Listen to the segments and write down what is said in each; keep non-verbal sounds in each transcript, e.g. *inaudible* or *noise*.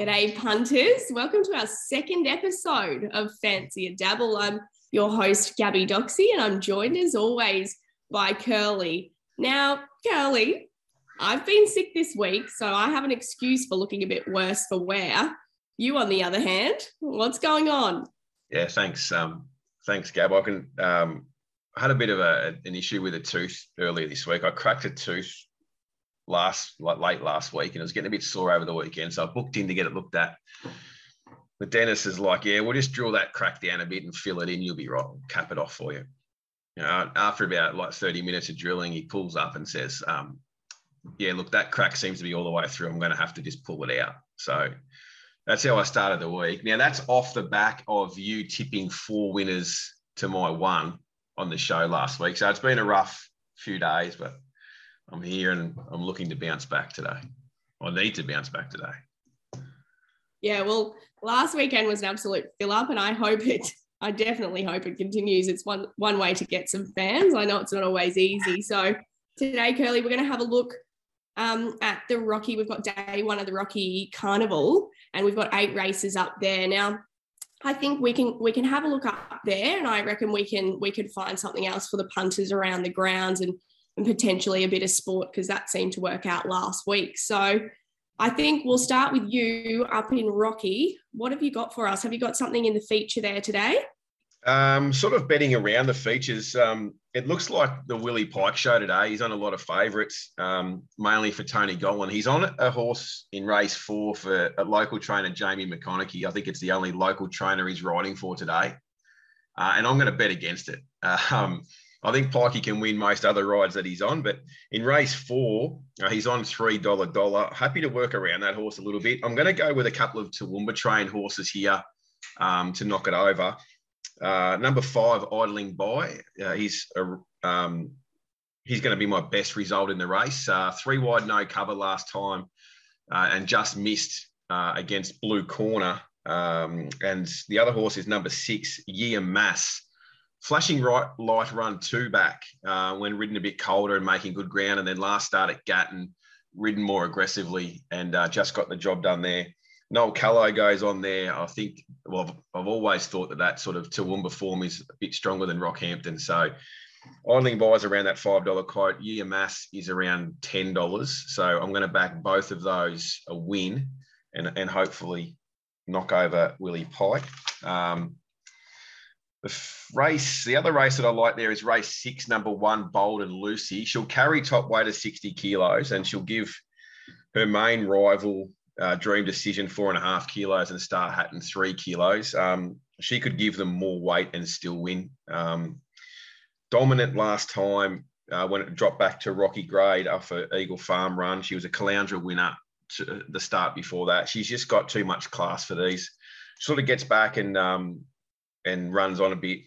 G'day, punters. Welcome to our second episode of Fancy a Dabble. I'm your host, Gabby Doxy, and I'm joined as always by Curly. Now, Curly, I've been sick this week, so I have an excuse for looking a bit worse for wear. You, on the other hand, what's going on? Yeah, thanks. Um, thanks, Gab. I can. Um, I had a bit of a, an issue with a tooth earlier this week. I cracked a tooth last like late last week, and it was getting a bit sore over the weekend. So I booked in to get it looked at. The dentist is like, "Yeah, we'll just drill that crack down a bit and fill it in. You'll be right. We'll cap it off for you." You know, after about like 30 minutes of drilling, he pulls up and says, um, "Yeah, look, that crack seems to be all the way through. I'm going to have to just pull it out." So that's how I started the week. Now that's off the back of you tipping four winners to my one on the show last week. So it's been a rough few days, but I'm here and I'm looking to bounce back today. I need to bounce back today. Yeah, well, last weekend was an absolute fill up, and I hope it. I definitely hope it continues. It's one one way to get some fans. I know it's not always easy. So today, Curly, we're going to have a look um, at the Rocky. We've got day one of the Rocky Carnival, and we've got eight races up there now. I think we can we can have a look up there, and I reckon we can we could find something else for the punters around the grounds and and potentially a bit of sport because that seemed to work out last week. So I think we'll start with you up in Rocky. What have you got for us? Have you got something in the feature there today? Um, sort of betting around the features. Um, it looks like the Willie Pike show today. He's on a lot of favourites, um, mainly for Tony Gollan. He's on a horse in race four for a local trainer, Jamie McConaughey. I think it's the only local trainer he's riding for today. Uh, and I'm going to bet against it. *laughs* Um, I think Pikey can win most other rides that he's on, but in race four, uh, he's on three dollar dollar. Happy to work around that horse a little bit. I'm going to go with a couple of Toowoomba trained horses here um, to knock it over. Uh, number five, idling by. Uh, he's a, um, he's going to be my best result in the race. Uh, three wide, no cover last time, uh, and just missed uh, against Blue Corner. Um, and the other horse is number six, Year Mass flashing right light run two back uh, when ridden a bit colder and making good ground, and then last start at Gatton ridden more aggressively and uh, just got the job done there. Noel Callow goes on there. I think, well, I've, I've always thought that that sort of Toowoomba form is a bit stronger than Rockhampton. So idling buys around that $5 quote. Year Mass is around $10. So I'm going to back both of those a win and, and hopefully knock over Willie Pike. Um, the race, the other race that I like there is race six, number one, Bold and Lucy. She'll carry top weight of 60 kilos and she'll give her main rival uh, Dream Decision four and a half kilos and Star Hatton three kilos. Um, she could give them more weight and still win. Um, dominant last time uh, when it dropped back to Rocky grade after Eagle Farm run. She was a Caloundra winner to the start before that. She's just got too much class for these. Sort of gets back and um, and runs on a bit.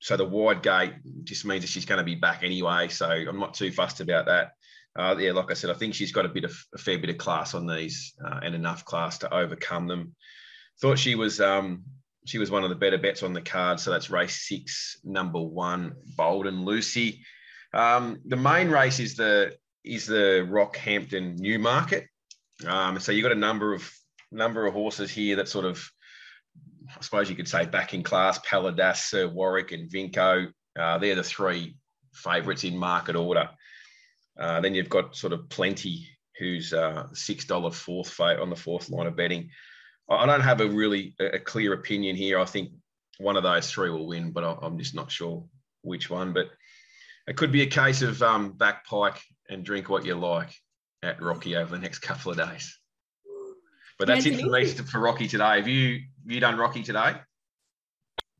So the wide gate just means that she's going to be back anyway. So I'm not too fussed about that. Uh, yeah, like I said, I think she's got a bit of a fair bit of class on these uh, and enough class to overcome them. Thought she was um, she was one of the better bets on the card. So that's race six, number one, Bold and Lucy. Um, the main race is the is the Rockhampton Newmarket. Um, so you've got a number of number of horses here that sort of I suppose you could say back in class, Paladas, Sir Warwick, and Vinco. Uh, they're the three favourites in market order. Uh, then you've got sort of plenty, who's uh, six dollar fourth on the fourth line of betting. I don't have a really a clear opinion here. I think one of those three will win, but I'm just not sure which one. But it could be a case of um, back pike and drink what you like at Rocky over the next couple of days. But that's it for me for Rocky today. Have you have you done Rocky today?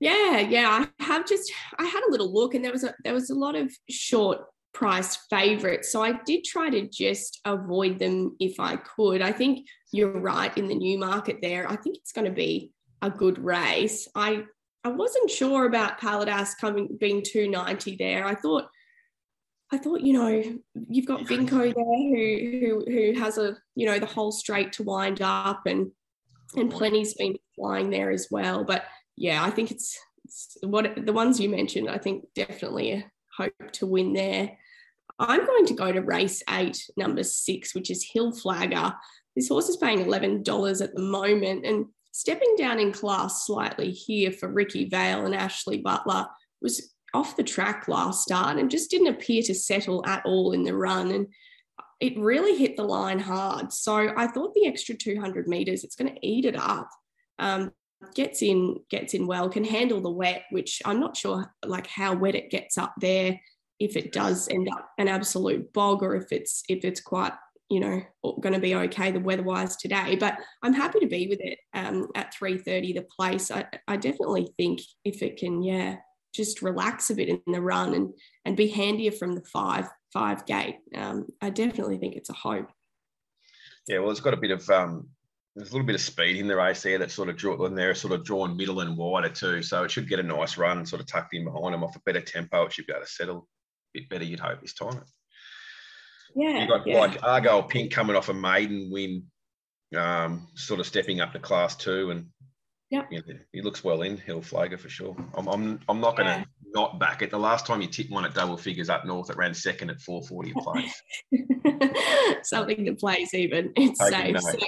Yeah, yeah. I have just I had a little look and there was a there was a lot of short priced favorites. So I did try to just avoid them if I could. I think you're right in the Newmarket there. I think it's going to be a good race. I I wasn't sure about Paladas coming being 290 there. I thought I thought, you know, you've got Vinco there who who who has a, you know, the whole straight to wind up and and plenty's been flying there as well. But yeah, I think it's, it's what the ones you mentioned, I think definitely a hope to win there. I'm going to go to race eight, number six, which is Hill Flagger. this horse is paying $11 at the moment. And stepping down in class slightly here for Ricky Vale and Ashley Butler was off the track last start and just didn't appear to settle at all in the run. And it really hit the line hard. So I thought the extra 200 meters, it's going to eat it up. Um, gets in, gets in well, can handle the wet, which I'm not sure like how wet it gets up there. If it does end up an absolute bog, or if it's if it's quite you know going to be okay the weather wise today but i'm happy to be with it um, at 3.30 the place I, I definitely think if it can yeah just relax a bit in the run and and be handier from the five five gate um, i definitely think it's a hope yeah well it's got a bit of um there's a little bit of speed in the race there that sort of draw and they're sort of drawn middle and wider too so it should get a nice run sort of tucked in behind them off a better tempo it should be able to settle a bit better you'd hope this time yeah. You got yeah. like Argyle Pink coming off a maiden win, um, sort of stepping up to class two, and yeah, he looks well in Hill Flagger for sure. I'm I'm, I'm not going to yeah. not back it. The last time you tipped one at double figures up north, it ran second at 440 a place. *laughs* Something to place even. It's Taking safe.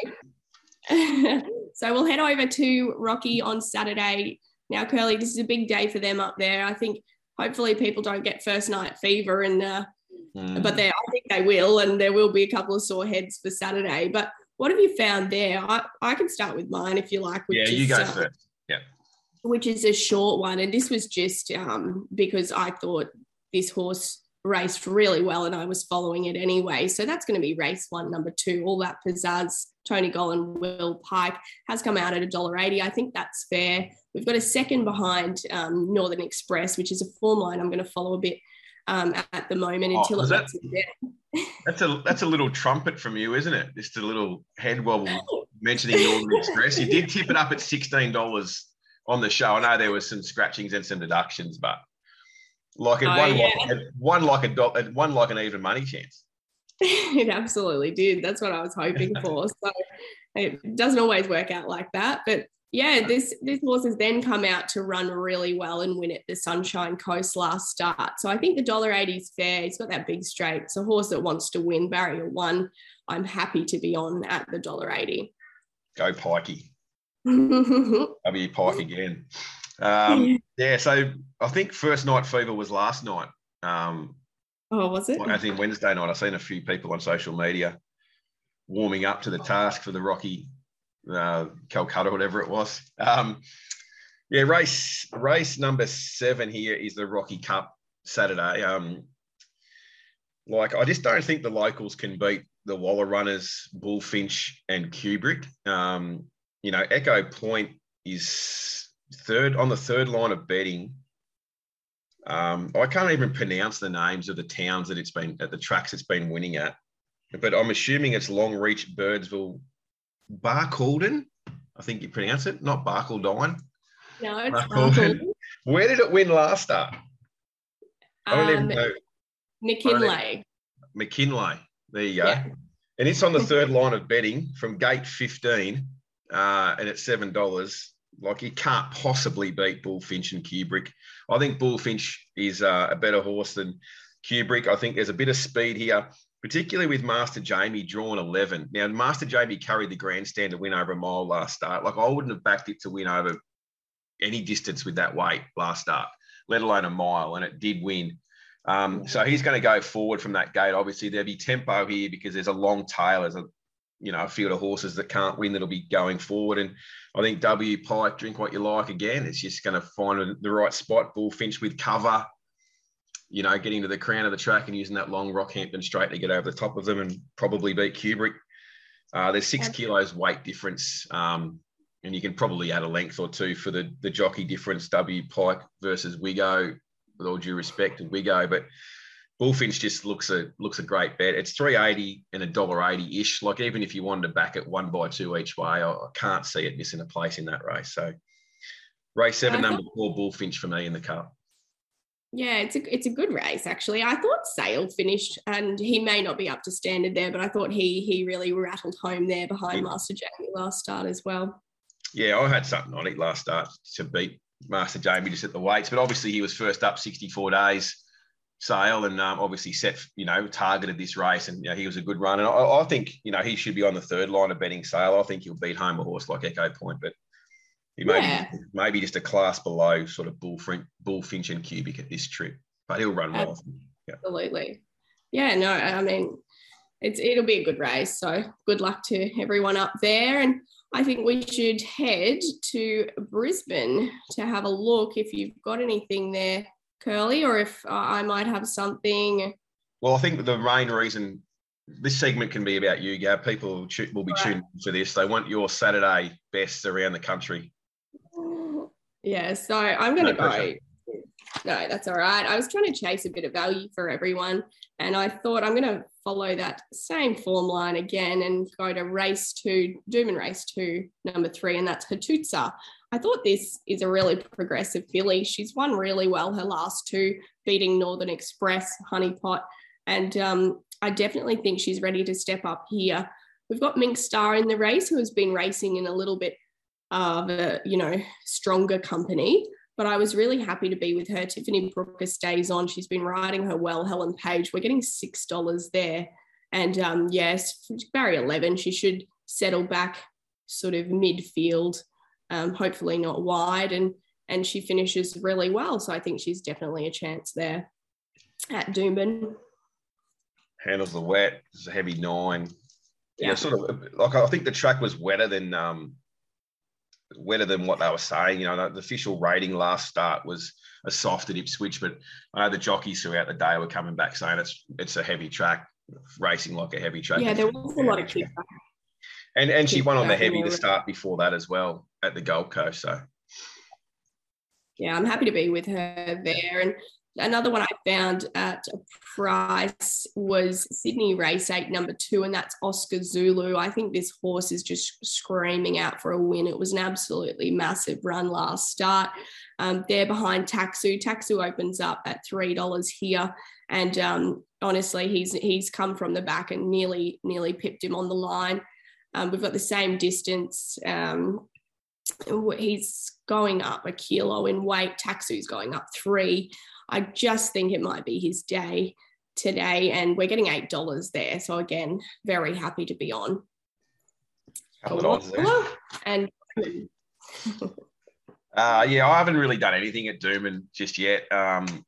So. *laughs* so we'll head over to Rocky on Saturday. Now, Curly, this is a big day for them up there. I think hopefully people don't get first night fever and uh, Mm. But I think they will, and there will be a couple of sore heads for Saturday. But what have you found there? I, I can start with mine if you like. yeah, you go uh, first. Yeah. Which is a short one, and this was just um, because I thought this horse raced really well, and I was following it anyway. So that's going to be race one, number two. All that pizzazz. Tony Gollan, Will Pike has come out at a dollar eighty. I think that's fair. We've got a second behind um, Northern Express, which is a form line I'm going to follow a bit um, at the moment until oh, it that, That's a that's a little trumpet from you, isn't it? Just a little head wobble *laughs* mentioning Northern *laughs* Express. You did tip it up at sixteen dollars on the show. I know there was some scratchings and some deductions, but like it oh, won, yeah. like, one like a dollar, one like an even money chance. *laughs* it absolutely did. That's what I was hoping for. So it doesn't always work out like that, but yeah, this this horse has then come out to run really well and win at the Sunshine Coast last start. So I think the dollar eighty is fair. He's got that big straight. It's a horse that wants to win barrier one. I'm happy to be on at the dollar eighty. Go Pikey. *laughs* W Pike again. Um, yeah, so I think first night fever was last night. Um, oh, was it? I think Wednesday night. I've seen a few people on social media warming up to the task for the Rocky uh, Calcutta, whatever it was. Um, yeah, race race number seven here is the Rocky Cup Saturday. Um, like I just don't think the locals can beat the Waller runners, Bullfinch and Kubrick. Um, you know, Echo Point is third on the third line of betting. Um, I can't even pronounce the names of the towns that it's been at the tracks it's been winning at, but I'm assuming it's Longreach, Birdsville, Barcaldine, I think you pronounce it, not Barcaldine. No, it's Barcaldine. Where did it win last start? I don't um, even know. McKinlay. McKinlay. There you go. Yeah. And it's on the *laughs* third line of betting from gate 15 uh, and it's $7. Like you can't possibly beat Bullfinch and Kubrick. I think Bullfinch is uh, a better horse than Kubrick. I think there's a bit of speed here particularly with Master Jamie drawn 11. Now, Master Jamie carried the grandstand to win over a mile last start. Like, I wouldn't have backed it to win over any distance with that weight last start, let alone a mile, and it did win. Um, so he's going to go forward from that gate. Obviously, there'll be tempo here because there's a long tail. There's a you know a field of horses that can't win that'll be going forward. And I think W Pike, drink what you like again. It's just going to find the right spot. Bullfinch with cover you know, getting to the crown of the track and using that long Rockhampton straight to get over the top of them and probably beat Kubrick. Uh, there's six kilos weight difference, um, and you can probably add a length or two for the the jockey difference. W Pike versus Wigo, with all due respect to Wigo, but Bullfinch just looks a looks a great bet. It's three eighty and a dollar eighty ish. Like even if you wanted to back it one by two each way, I, I can't see it missing a place in that race. So race seven, number four, Bullfinch for me in the cup. Yeah, it's a it's a good race actually. I thought Sale finished, and he may not be up to standard there, but I thought he he really rattled home there behind Master Jamie last start as well. Yeah, I had something on it last start to beat Master Jamie just at the weights, but obviously he was first up 64 days, sail and um, obviously set, you know, targeted this race and you know, he was a good run. And I, I, think, you know, he should be on the third line of betting sail. I think he'll beat home a horse like Echo Point, but he may yeah. be, maybe just a class below sort of Bullfinch, Bullfinch and Kubrick at this trip, but he'll run well. Absolutely. Yeah. no, I mean, it's it'll be a good race. So good luck to everyone up there. And I think we should head to Brisbane to have a look if you've got anything there, Curly, or if uh, I might have something. Well, I think the main reason this segment can be about you, Gab. People will be right. tuning for this. They want your Saturday best around the country. Yeah, so I'm going to no go. No, that's all right. I was trying to chase a bit of value for everyone, and I thought I'm going to follow that same form line again and go to race two, Doomben race two, number three, and that's Hatutsa. I thought this is a really progressive filly. She's won really well her last two, beating Northern Express, Honeypot, and um, I definitely think she's ready to step up here. We've got Mink Star in the race, who has been racing in a little bit of a you know stronger company. But I was really happy to be with her. Tiffany Brooker stays on. She's been riding her well. Helen Page, we're getting six dollars there. And um, yes, Barry eleven, she should settle back sort of midfield, um, hopefully not wide, and and she finishes really well. So I think she's definitely a chance there at Doomben. Handles the wet. It's a heavy nine. Yeah, yeah sort of like I think the track was wetter than um, wetter than what they were saying. You know, the official rating last start was a soft at Ipswich, but I know the jockeys throughout the day were coming back saying it's it's a heavy track, racing like a heavy track. Yeah, there was a lot of kick. And and she won on the heavy to start before that as well at the Gold Coast. So yeah, I'm happy to be with her there. And Another one I found at a price was Sydney Race 8, number two, and that's Oscar Zulu. I think this horse is just screaming out for a win. It was an absolutely massive run last start. Um, they're behind Taxu. Taxu opens up at $3 here. And um, honestly, he's he's come from the back and nearly nearly pipped him on the line. Um, we've got the same distance. Um, he's going up a kilo in weight. Taxu's going up three. I just think it might be his day today, and we're getting eight dollars there. So again, very happy to be on. And *laughs* uh, yeah, I haven't really done anything at Doomben just yet. Um,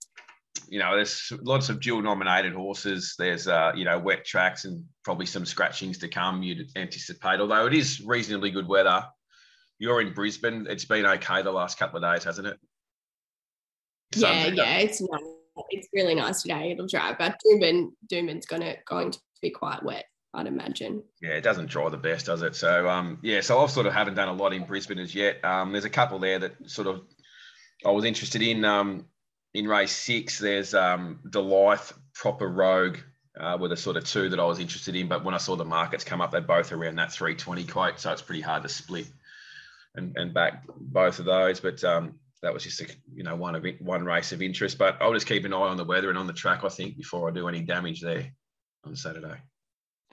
you know, there's lots of dual nominated horses. There's uh, you know wet tracks and probably some scratchings to come. You'd anticipate, although it is reasonably good weather. You're in Brisbane. It's been okay the last couple of days, hasn't it? yeah, yeah, it's nice. It's really nice today. It'll dry, but Doomben, Doomben's gonna going to be quite wet. I'd imagine. Yeah, it doesn't dry the best, does it? So, um, yeah, so I've sort of haven't done a lot in Brisbane as yet. Um, there's a couple there that sort of I was interested in. Um, in race six, there's um, Delight, Proper Rogue, uh, were the sort of two that I was interested in. But when I saw the markets come up, they're both around that 320 quote, so it's pretty hard to split and, and back both of those. But um, that was just a you know one of it, one race of interest. But I'll just keep an eye on the weather and on the track. I think before I do any damage there on Saturday.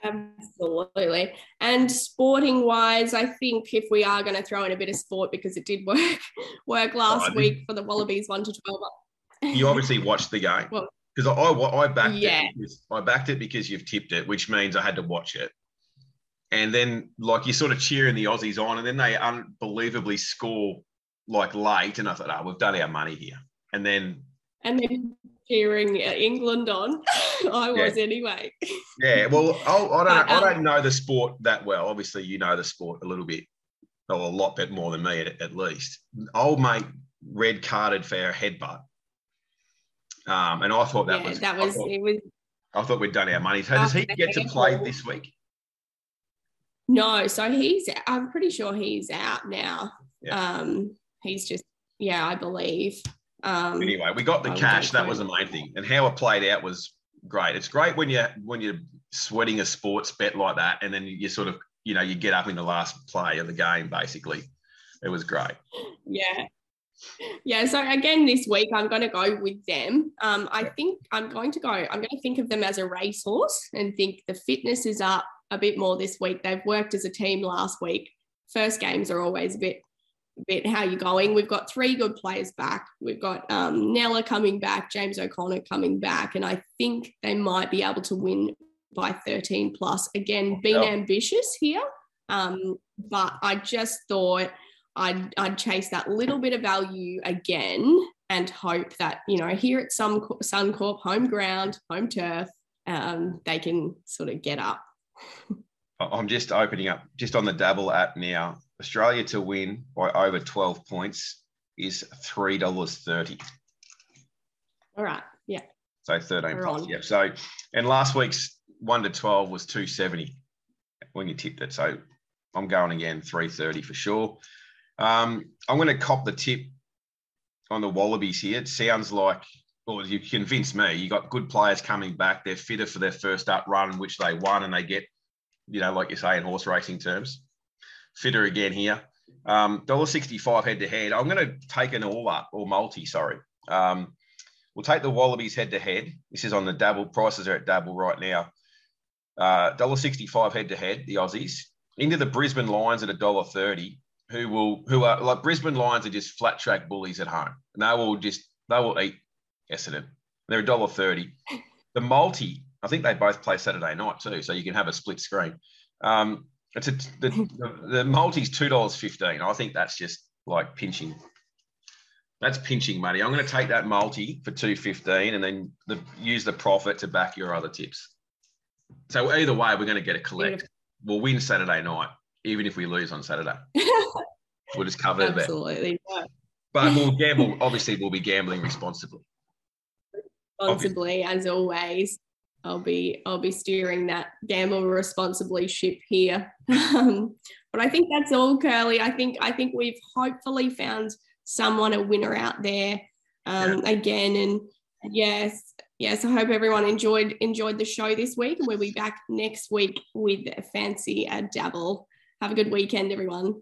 Absolutely. And sporting wise, I think if we are going to throw in a bit of sport because it did *laughs* work work last oh, week for the Wallabies one to twelve. you obviously watched the game because I, I, I backed yeah. it. Because, I backed it because you've tipped it, which means I had to watch it. And then, like, you sort of cheering the Aussies on, and then they unbelievably score like late, and I thought, oh, we've done our money here. And then and then cheering England on. *laughs* I was anyway. yeah, well, I'll, I, don't, but, um, I don't know the sport that well. Obviously, you know the sport a little bit, or a lot bit more than me at, at least. Old mate red carded for our headbutt, um, and I thought that yeah, was that was thought, it was. I thought we'd done our money. So does he get to play this week? No, so he's. I'm pretty sure he's out now. Yeah. Um, he's just yeah, I believe. Um, anyway, we got the cash. That was the main thing, and how it played out was great. It's great when you when you're sweating a sports bet like that, and then you sort of you know you get up in the last play of the game. Basically, it was great. Yeah. Yeah, so again this week I'm going to go with them. Um, I think I'm going to go. I'm going to think of them as a racehorse and think the fitness is up a bit more this week. They've worked as a team last week. First games are always a bit bit how you're going. We've got three good players back. We've got um, Nella coming back, James O'Connor coming back, and I think they might be able to win by 13 plus. Again, being yep. ambitious here, um, but I just thought I'd, I'd chase that little bit of value again and hope that you know here at some Suncorp home ground, home turf, um, they can sort of get up. I'm just opening up just on the Dabble app now. Australia to win by over 12 points is three dollars thirty. All right. Yeah. So 13 We're plus. On. Yeah. So and last week's one to 12 was 270 when you tipped it. So I'm going again 330 for sure. Um, I'm going to cop the tip on the Wallabies here. It sounds like, well, you convinced me. You got good players coming back. They're fitter for their first up run, which they won, and they get, you know, like you say in horse racing terms, fitter again here. Um, $1.65 head to head. I'm going to take an all up or multi, sorry. Um, we'll take the Wallabies head to head. This is on the Dabble. Prices are at Dabble right now. Uh, $1.65 head to head, the Aussies. Into the Brisbane Lions at $1.30 who will who are like Brisbane Lions are just flat track bullies at home. And they will just they will eat Essendon. They're a dollar thirty. The multi, I think they both play Saturday night too, so you can have a split screen. Um, it's a, the, the, the multi's two dollars fifteen. I think that's just like pinching. That's pinching money. I'm going to take that multi for two fifteen, and then the, use the profit to back your other tips. So either way, we're going to get a collect. We'll win Saturday night even if we lose on Saturday. *laughs* we'll just cover it Absolutely. But we'll gamble. Obviously, we'll be gambling responsibly. Responsibly, as always. I'll be I'll be steering that gamble responsibly ship here. *laughs* Um, but I think that's all, Curly. I think I think we've hopefully found someone a winner out there um, yeah. again. And yes, yes, I hope everyone enjoyed enjoyed the show this week. And we'll be back next week with a fancy a dabble. Have a good weekend, everyone.